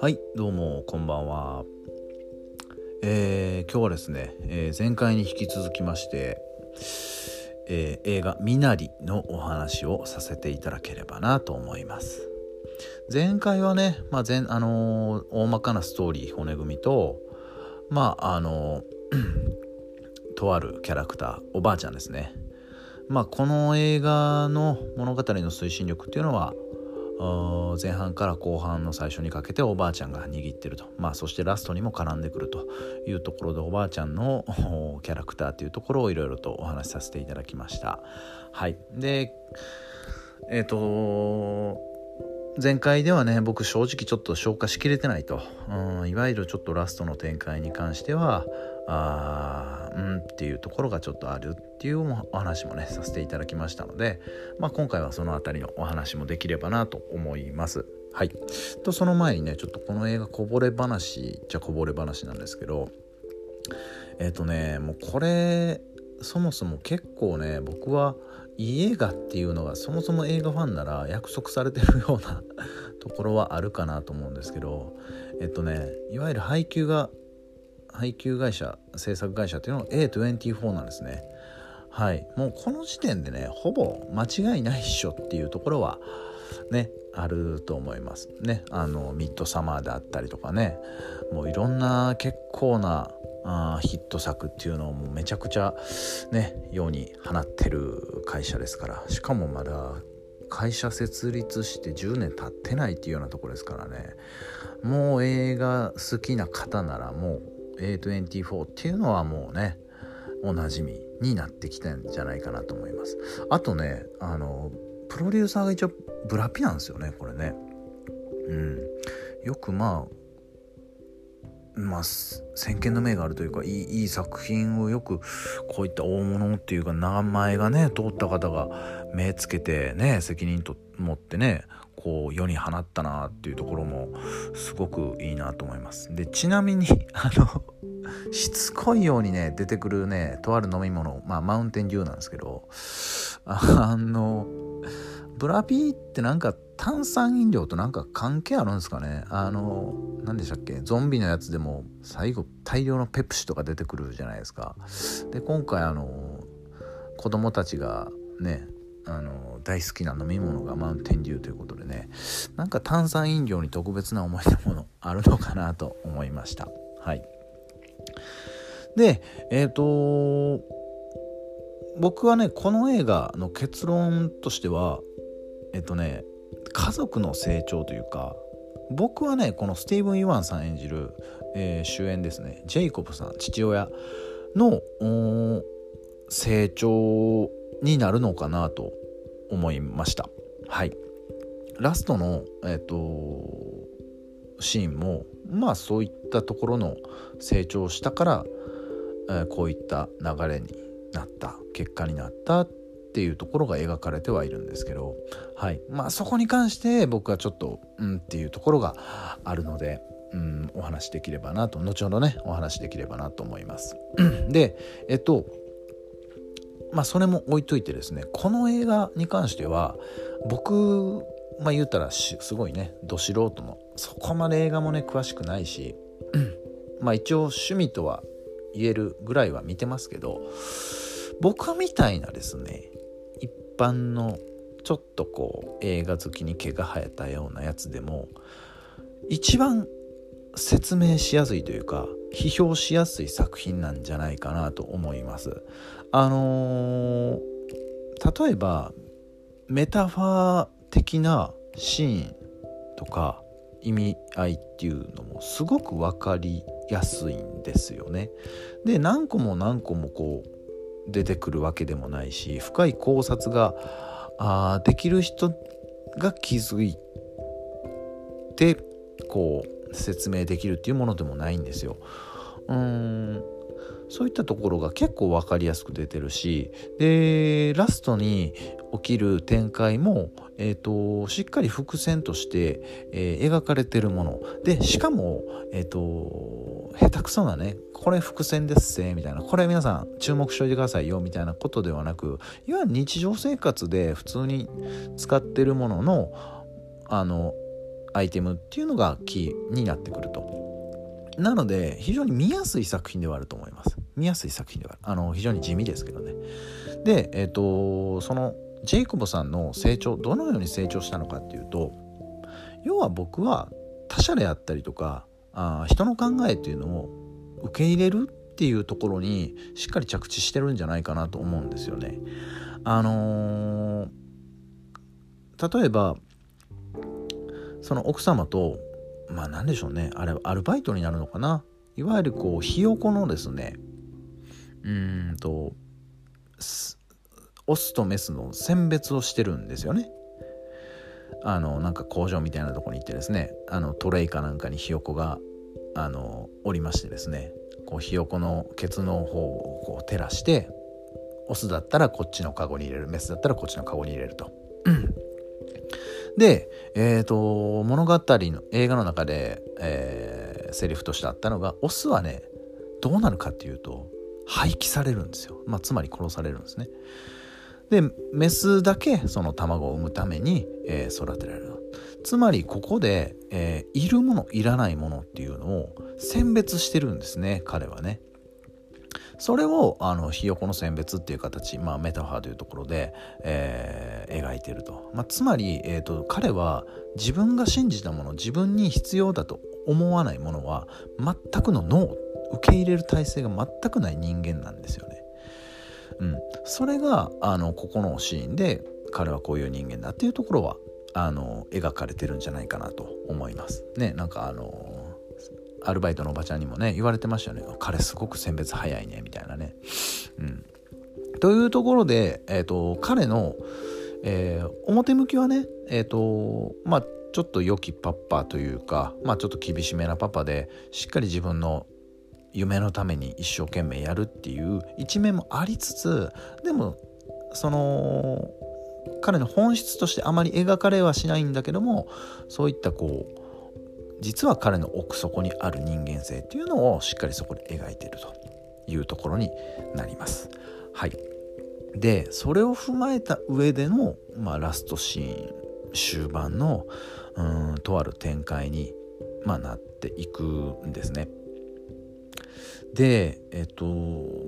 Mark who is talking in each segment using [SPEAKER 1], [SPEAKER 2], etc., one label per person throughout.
[SPEAKER 1] はいどうもこんばんは。えー、今日はですね、えー、前回に引き続きまして、えー、映画「みなり」のお話をさせていただければなと思います。前回はね、まあ前あのー、大まかなストーリー骨組みとまああの とあるキャラクターおばあちゃんですね。まあこの映画の物語の推進力っていうのは前半から後半の最初にかけておばあちゃんが握ってると、まあ、そしてラストにも絡んでくるというところでおばあちゃんのキャラクターというところをいろいろとお話しさせていただきました。はい。でえっ、ー、と前回ではね僕正直ちょっと消化しきれてないと、うん、いわゆるちょっとラストの展開に関してはあうんっていうところがちょっとある。っていうお話もねさせていただきましたので、まあ、今回はその辺りのお話もできればなと思います。はい、とその前にねちょっとこの映画こぼれ話じゃこぼれ話なんですけどえっ、ー、とねもうこれそもそも結構ね僕はいい映画っていうのがそもそも映画ファンなら約束されてるような ところはあるかなと思うんですけどえっとねいわゆる配給が配給会社制作会社っていうのは A24 なんですねはい。もうこの時点でねほぼ間違いないっしょっていうところはねあると思います。ねあのミッドサマーであったりとかねもういろんな結構なあヒット作っていうのをもうめちゃくちゃね世に放ってる会社ですからしかもまだ会社設立して10年経ってないっていうようなとこですからねもう映画好きな方ならもう A24 っていうのはもうねおなじみになってきたんじゃないかなと思います。あとねあのプロデューサーが一応ブラピなんですよねこれね。うん。よくまあまあ、先見の明があるというかいいいい作品をよくこういった大物っていうか名前がね通った方が目つけてね責任と持ってねこう世に放ったなっていうところもすごくいいなと思います。でちなみにあのしつこいようにね出てくるねとある飲み物まあマウンテンデューなんですけどあのブラピーってなんか炭酸飲料となんか関係あるんですかね。あの何でしたっけ？ゾンビのやつでも最後大量のペプシとか出てくるじゃないですか。で今回あの子供たちがねあの大好きな飲み物がマウンテンデューということでねなんか炭酸飲料に特別な思い出ものあるのかなと思いました。はい。でえっ、ー、と僕はねこの映画の結論としてはえっとね家族の成長というか僕はねこのスティーブン・イワンさん演じる、えー、主演ですねジェイコブさん父親の成長になるのかなと思いました。はい。ラストのえっ、ー、とシーンもまあそういったところの成長したから、え、こういった流れになった結果になったっていうところが描かれてはいるんですけど、はいまあ、そこに関して僕はちょっとうんっていうところがあるので、うん、お話できればなと後ほどねお話できればなと思います。でえっとまあそれも置いといてですねこの映画に関しては僕まあ言ったらすごいねど素人のそこまで映画もね詳しくないし まあ一応趣味とは言えるぐらいは見てますけど僕みたいなですね一般のちょっとこう映画好きに毛が生えたようなやつでも一番説明しやすいというか批評しやすい作品なんじゃないかなと思います。あのー、例えばメタファー的なシーンとか意味合いっていうのもすごく分かりやすいんですよね。で何個も何個もこう出てくるわけでもないし深い考察があできる人が気づいてこう説明できるっていうものでもないんですよ。うんそういったところが結構分かりやすく出てるしでラストに起きる展開も、えーと、しっかり伏線として、えー、描かれてるもの。でしかも、えーと、下手くそなねこれ伏線ですせみたいな。これ皆さん注目しといてくださいよみたいなことではなくいわゆる日常生活で普通に使ってるもののあのアイテムっていうのがキーになってくると。なので非常に見やすい作品ではあると思います。見やすい作品ではある。あの非常に地味ですけどね。でえっ、ー、とそのジェイコブさんの成長どのように成長したのかっていうと要は僕は他者であったりとかあ人の考えっていうのを受け入れるっていうところにしっかり着地してるんじゃないかなと思うんですよね。あのー、例えばその奥様とまあ何でしょうねあれアルバイトになるのかな？いわゆるこうひよこのですねうんとオスとメスの選別をしてるんですよね。あのなんか工場みたいなとこに行ってですねあのトレイかなんかにひよこがあのおりましてですねこうひよこのケツの方をこう照らしてオスだったらこっちのカゴに入れるメスだったらこっちのカゴに入れると。で、えーと、物語の映画の中で、えー、セリフとしてあったのがオスはねどうなるかっていうと廃棄されるんですよ、まあ、つまり殺されるんですね。でメスだけその卵を産むために、えー、育てられるつまりここで、えー、いるものいらないものっていうのを選別してるんですね彼はね。それをあのひよこの選別っていう形、まあ、メタファーというところで、えー、描いてると、まあ、つまり、えーと、彼は自分が信じたもの自分に必要だと思わないものは全くのノー受け入れる体制が全くない人間なんですよね。うん、それがあのここのシーンで彼はこういう人間だっていうところはあの描かれてるんじゃないかなと思います。ねなんかあのアルバイトのおばちゃんにもね言われてましたよね彼すごく選別早いねみたいなね。うん、というところで、えーと、彼の、えー、表向きはねえっ、ー、とまあちょっと良きパパというか、まあ、ちょっと厳しめなパパでしっかり自分の夢のために一生懸命やるっていう一面もありつつでもその彼の本質としてあまり描かれはしないんだけどもそういったこう実は彼の奥底にある人間性っていうのをしっかりそこで描いているというところになります。はい、でそれを踏まえた上での、まあ、ラストシーン終盤のうんとある展開に、まあ、なっていくんですね。でえっと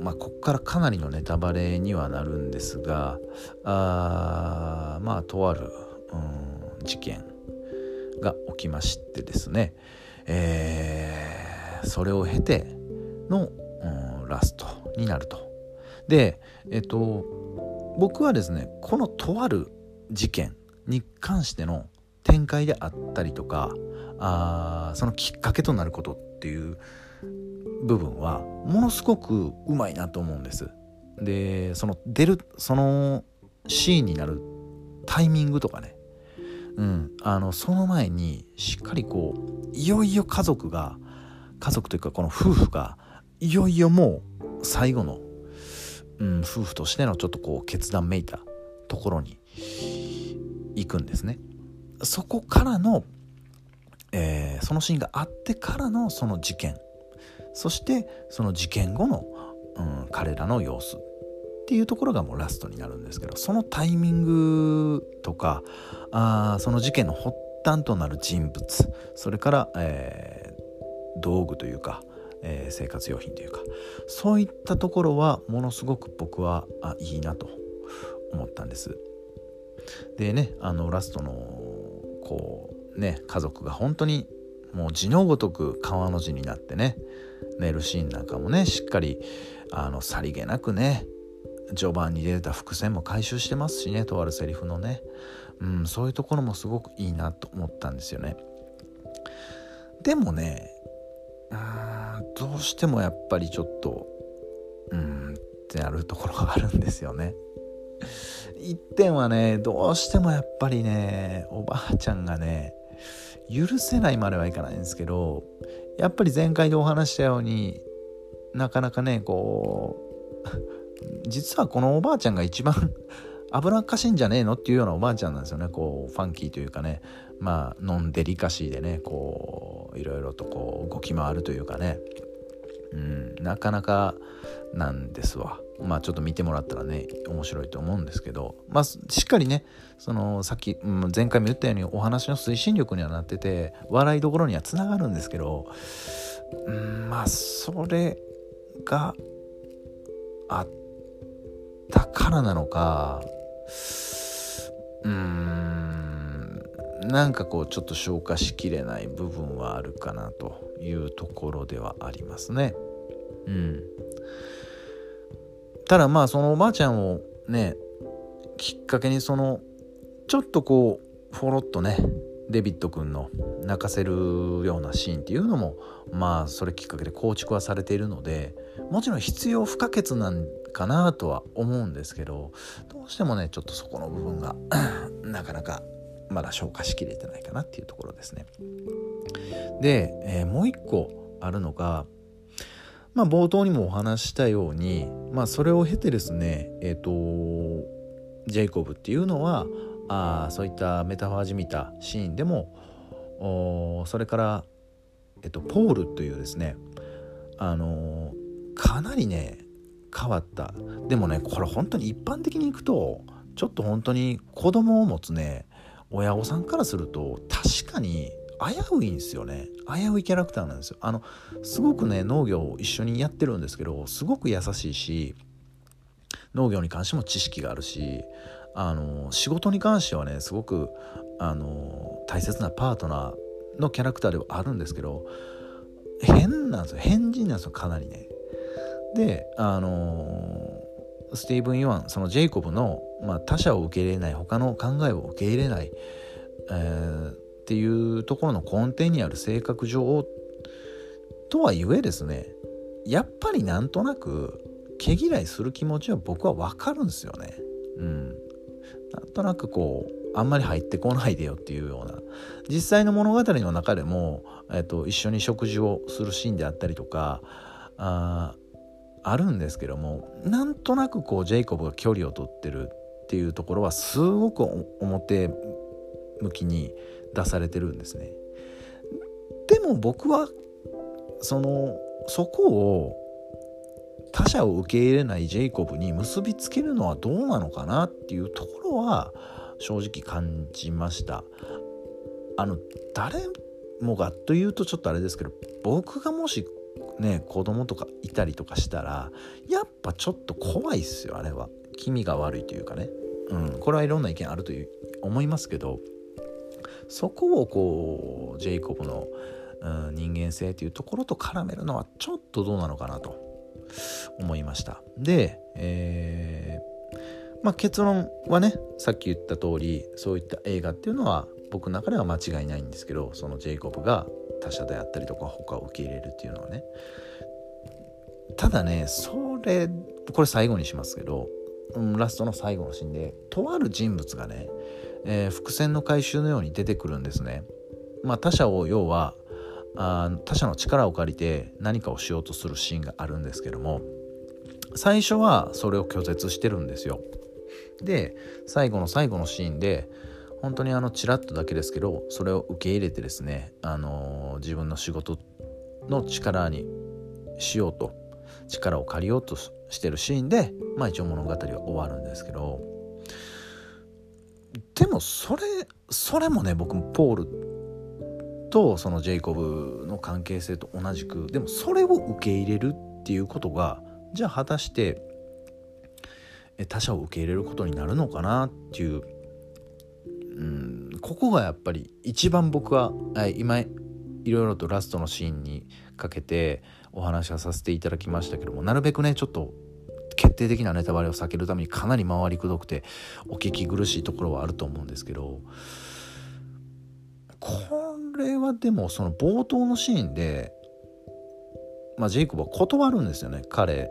[SPEAKER 1] まあここからかなりのネタバレにはなるんですがあまあとある、うん、事件が起きましてですね、えー、それを経ての、うん、ラストになると。でえっと僕はですねこのとある事件に関しての展開であったりとかあそのきっかけとなることっていう部分はものすごくうまいなと思うんです。でその出るそのシーンになるタイミングとかね、うん、あのその前にしっかりこういよいよ家族が家族というかこの夫婦がいよいよもう最後の、うん、夫婦としてのちょっとこう決断めいたところに行くんですね。そこからの、えー、そのシーンがあってからのその事件そしてその事件後の、うん、彼らの様子っていうところがもうラストになるんですけどそのタイミングとかあその事件の発端となる人物それから、えー、道具というか、えー、生活用品というかそういったところはものすごく僕はあいいなと思ったんです。でねあのラストのこうね家族が本当にもう字のごとく川の字になってね寝るシーンなんかもねしっかりあのさりげなくね序盤に出た伏線も回収してますしねとあるセリフのね、うん、そういうところもすごくいいなと思ったんですよね。でもねうんどうしてもやっぱりちょっとうんってなるところがあるんですよね。一点はねどうしてもやっぱりねおばあちゃんがね許せないまではいかないんですけどやっぱり前回でお話したようになかなかねこう 実はこのおばあちゃんが一番 危なっかしいんじゃねえのっていうようなおばあちゃんなんですよね。こうファンキーというかね。まあノンデリカシーでねこういろいろとこう動き回るというかね。うんなかなかなんですわ。まあちょっと見てもらったらね面白いと思うんですけどまあしっかりねそのさっき前回も言ったようにお話の推進力にはなってて笑いどころにはつながるんですけどうんまあそれがあったからなのかうーんなんかこうちょっと消化しきれない部分はあるかなというところではありますね。うん、ただまあそのおばあちゃんをねきっかけにそのちょっとこうフォロッとねデビッド君の泣かせるようなシーンっていうのもまあそれきっかけで構築はされているのでもちろん必要不可欠なんかなとは思うんですけどどうしてもねちょっとそこの部分が なかなかまだ消化しきれてないかなっていうところですね。で、えー、もう一個あるのがまあ冒頭にもお話したようにまあそれを経てですねえっ、ー、とジェイコブっていうのはあそういったメタファージみたシーンでもそれから、えっと、ポールというですねあのかなりね変わった。でもねこれ本当に一般的にいくとちょっと本当に子供を持つね親御さんからすると確かに危ういんですよね。危ういキャラクターなんですよ。あのすごくね農業を一緒にやってるんですけどすごく優しいし農業に関しても知識があるしあの仕事に関してはねすごくあの大切なパートナーのキャラクターではあるんですけど変なんですよ。変人なんですよ。かなりね。であのスティーブン・イワンそのジェイコブの、まあ、他者を受け入れない他の考えを受け入れない、えー、っていうところの根底にある性格上とはいえですねやっぱりなんとなく毛嫌いする気持ちは僕は分かるんですよね。うん、なんとなくこうあんまり入ってこないでよっていうような実際の物語の中でも、えっと、一緒に食事をするシーンであったりとかああるんですけどもなんとなくこうジェイコブが距離を取ってるっていうところはすごく表向きに出されてるんですね。でも僕はそのそこを他者を受け入れないジェイコブに結びつけるのはどうなのかなっていうところは正直感じました。あの誰もがというとちょっとあれですけど僕がもしね子供とかいたりとかしたらやっぱちょっと怖いっすよあれは。気味が悪いというかね。うんこれはいろんな意見あるという思いますけど。そこをこうジェイコブの、うん、人間性というところと絡めるのはちょっとどうなのかなと思いました。で、えー、まあ、結論はねさっき言った通りそういった映画っていうのは僕の中では間違いないんですけどそのジェイコブが他者であったりとか他を受け入れるっていうのはね。ただねそれこれ最後にしますけど、うん、ラストの最後のシーンでとある人物がね、えー、伏線の回収のように出てくるんですね。まあ、他者を要はあ他者の力を借りて何かをしようとするシーンがあるんですけども最初はそれを拒絶してるんですよ。で最後の最後のシーンで本当にあのチラッとだけですけどそれを受け入れてですね、あのー、自分の仕事の力にしようと力を借りようとしてるシーンで、まあ、一応物語は終わるんですけどでもそれそれもね僕もポールとそのジェイコブの関係性と同じくでもそれを受け入れるっていうことがじゃあ果たして他者を受け入れることになるのかなっていう、うん、ここがやっぱり一番僕は、はい、今いろいろとラストのシーンにかけてお話はさせていただきましたけどもなるべくねちょっと定的なネタバレを避けるためにかなり回りくどくてお聞き苦しいところはあると思うんですけどこれはでもその冒頭のシーンで、まあ、ジェイコブは断るんですよね彼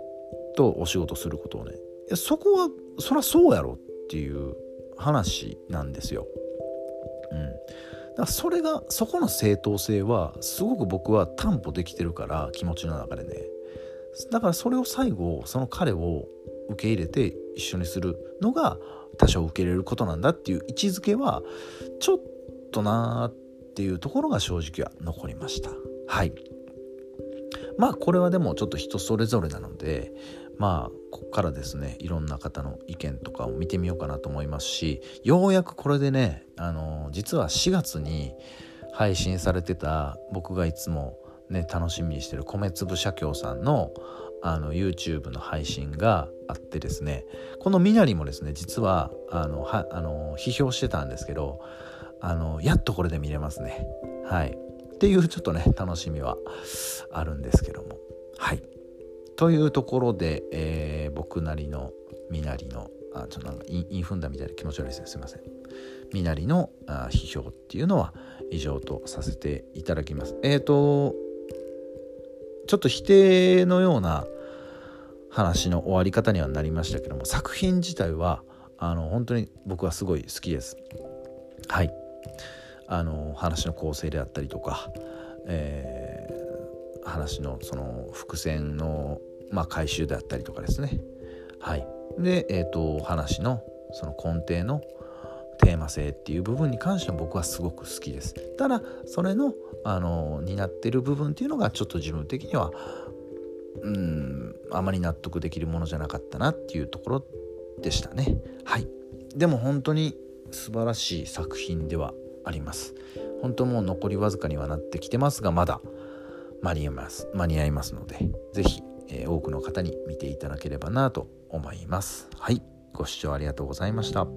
[SPEAKER 1] とお仕事することをね。そこはそりゃそうやろっていう話なんですよ。うん、だからそれがそこの正当性はすごく僕は担保できてるから気持ちの中でね。だからそれを最後その彼を受け入れて一緒にするのが多少受け入れることなんだっていう位置づけはちょっとなーっていうところが正直は残りました。はい。まあこれはでもちょっと人それぞれなのでまあここからですねいろんな方の意見とかを見てみようかなと思いますしようやくこれでねあの実は4月に配信されてた僕がいつもね楽しみにしてる米粒社協さんのあの YouTube の配信があってですねこのみなりもですね実はあのはあの批評してたんですけどあのやっとこれで見れますね。はい。っていうちょっとね楽しみはあるんですけども。はい。というところで、えー、僕なりのみなりのあちょっとなんかインフンだみたいな気持ち悪いですね。すいません。みなりのあ批評っていうのは以上とさせていただきます。えっ、ー、とちょっと否定のような話の終わり方にはなりましたけども作品自体はあの本当に僕はすごい好きです。はい。あの話の構成であったりとか、えー、話のその伏線の、まあ、回収であったりとかですね。はい。で、えーと、話のその根底のテーマ性っていう部分に関しては僕はすごく好きです。ただそれのあの担ってる部分っていうのがちょっと自分的にはうんあまり納得できるものじゃなかったなっていうところでしたね。はい。でも本当に素晴らしい作品ではあります。本当もう残りわずかにはなってきてますがまだ間に合います間に合いますので是非、えー、多くの方に見ていただければなと思います。はい。ご視聴ありがとうございました。